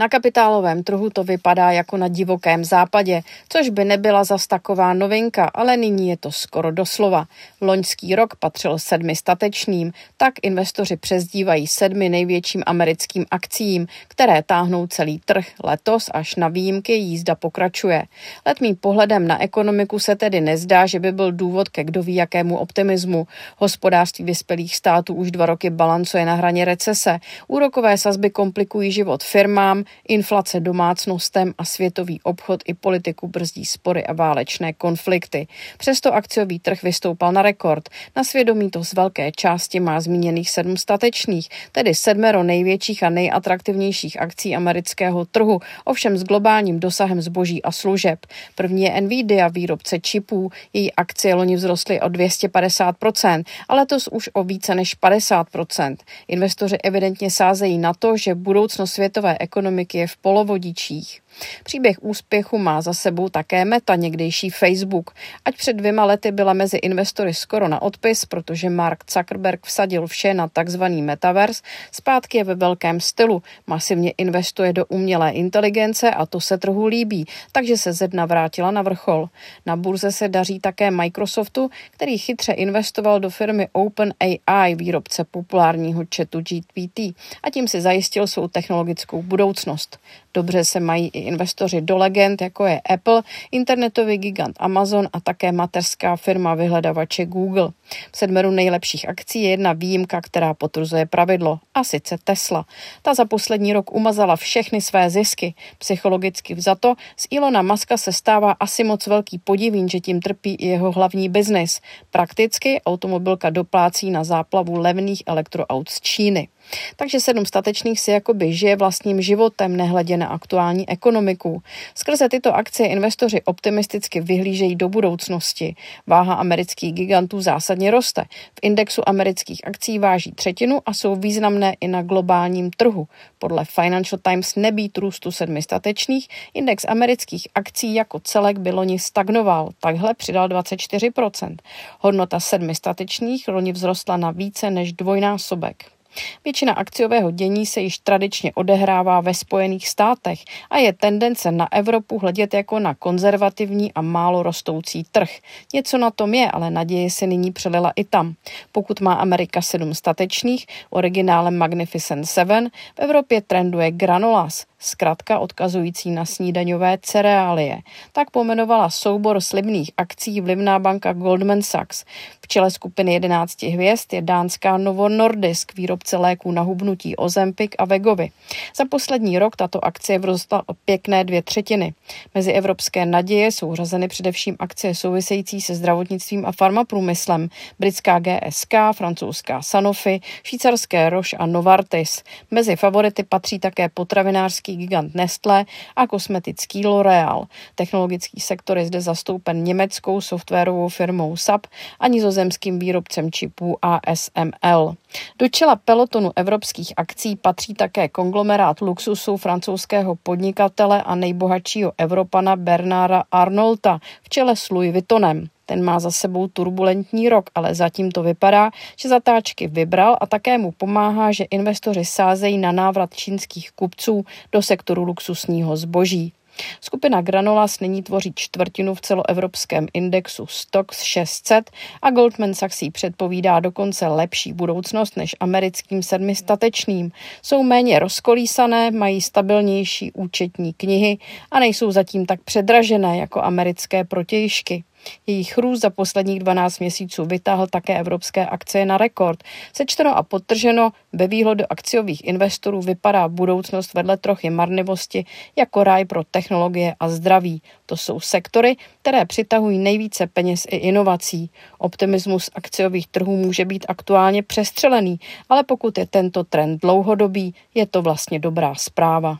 Na kapitálovém trhu to vypadá jako na divokém západě, což by nebyla zas taková novinka, ale nyní je to skoro doslova. Loňský rok patřil sedmi statečným, tak investoři přezdívají sedmi největším americkým akcím, které táhnou celý trh. Letos až na výjimky jízda pokračuje. Letmým pohledem na ekonomiku se tedy nezdá, že by byl důvod ke kdo ví jakému optimismu. Hospodářství vyspělých států už dva roky balancuje na hraně recese. Úrokové sazby komplikují život firmám, inflace domácnostem a světový obchod i politiku brzdí spory a válečné konflikty. Přesto akciový trh vystoupal na rekord. Na svědomí to z velké části má zmíněných sedm statečných, tedy sedmero největších a nejatraktivnějších akcí amerického trhu, ovšem s globálním dosahem zboží a služeb. První je Nvidia, výrobce čipů. Její akcie loni vzrostly o 250%, a letos už o více než 50%. Investoři evidentně sázejí na to, že budoucnost světové ekonomiky je v polovodičích. Příběh úspěchu má za sebou také Meta, někdejší Facebook. Ať před dvěma lety byla mezi investory skoro na odpis, protože Mark Zuckerberg vsadil vše na takzvaný metaverse, zpátky je ve velkém stylu. Masivně investuje do umělé inteligence a to se trhu líbí, takže se ze dna vrátila na vrchol. Na burze se daří také Microsoftu, který chytře investoval do firmy OpenAI, výrobce populárního chatu GPT, a tím si zajistil svou technologickou budoucnost. Dobře se mají i investoři do legend, jako je Apple, internetový gigant Amazon a také mateřská firma vyhledavače Google. V sedmeru nejlepších akcí je jedna výjimka, která potvrzuje pravidlo, a sice Tesla. Ta za poslední rok umazala všechny své zisky. Psychologicky vzato z Ilona Maska se stává asi moc velký podivín, že tím trpí i jeho hlavní biznis. Prakticky automobilka doplácí na záplavu levných elektroaut z Číny. Takže sedm statečných si jakoby žije vlastním životem, nehledě na aktuální ekonomiku. Skrze tyto akcie investoři optimisticky vyhlížejí do budoucnosti. Váha amerických gigantů zásadně roste. V indexu amerických akcí váží třetinu a jsou významné i na globálním trhu. Podle Financial Times nebýt růstu sedmi statečných, index amerických akcí jako celek by loni stagnoval, takhle přidal 24%. Hodnota sedmi statečných loni vzrostla na více než dvojnásobek. Většina akciového dění se již tradičně odehrává ve Spojených státech a je tendence na Evropu hledět jako na konzervativní a málo rostoucí trh. Něco na tom je, ale naděje se nyní přelila i tam. Pokud má Amerika sedm statečných, originálem Magnificent Seven, v Evropě trenduje granolas, zkrátka odkazující na snídaňové cereálie. Tak pomenovala soubor slibných akcí vlivná banka Goldman Sachs. V čele skupiny 11 hvězd je dánská Novo Nordisk, výrobce léků na hubnutí Ozempik a Vegovy. Za poslední rok tato akcie vzrostla o pěkné dvě třetiny. Mezi evropské naděje jsou řazeny především akcie související se zdravotnictvím a farmaprůmyslem, britská GSK, francouzská Sanofi, švýcarské Roche a Novartis. Mezi favority patří také potravinářský chemický gigant Nestlé a kosmetický L'Oreal. Technologický sektor je zde zastoupen německou softwarovou firmou SAP a nizozemským výrobcem čipů ASML. Do čela pelotonu evropských akcí patří také konglomerát luxusu francouzského podnikatele a nejbohatšího Evropana Bernarda Arnolta v čele s Louis Vuittonem. Ten má za sebou turbulentní rok, ale zatím to vypadá, že zatáčky vybral a také mu pomáhá, že investoři sázejí na návrat čínských kupců do sektoru luxusního zboží. Skupina Granolas nyní tvoří čtvrtinu v celoevropském indexu Stox 600 a Goldman Sachs jí předpovídá dokonce lepší budoucnost než americkým sedmistatečným. Jsou méně rozkolísané, mají stabilnější účetní knihy a nejsou zatím tak předražené jako americké protějšky. Jejich růst za posledních 12 měsíců vytáhl také evropské akcie na rekord. Sečteno a podtrženo, ve výhledu akciových investorů vypadá budoucnost vedle trochy marnivosti jako ráj pro technologie a zdraví. To jsou sektory, které přitahují nejvíce peněz i inovací. Optimismus akciových trhů může být aktuálně přestřelený, ale pokud je tento trend dlouhodobý, je to vlastně dobrá zpráva.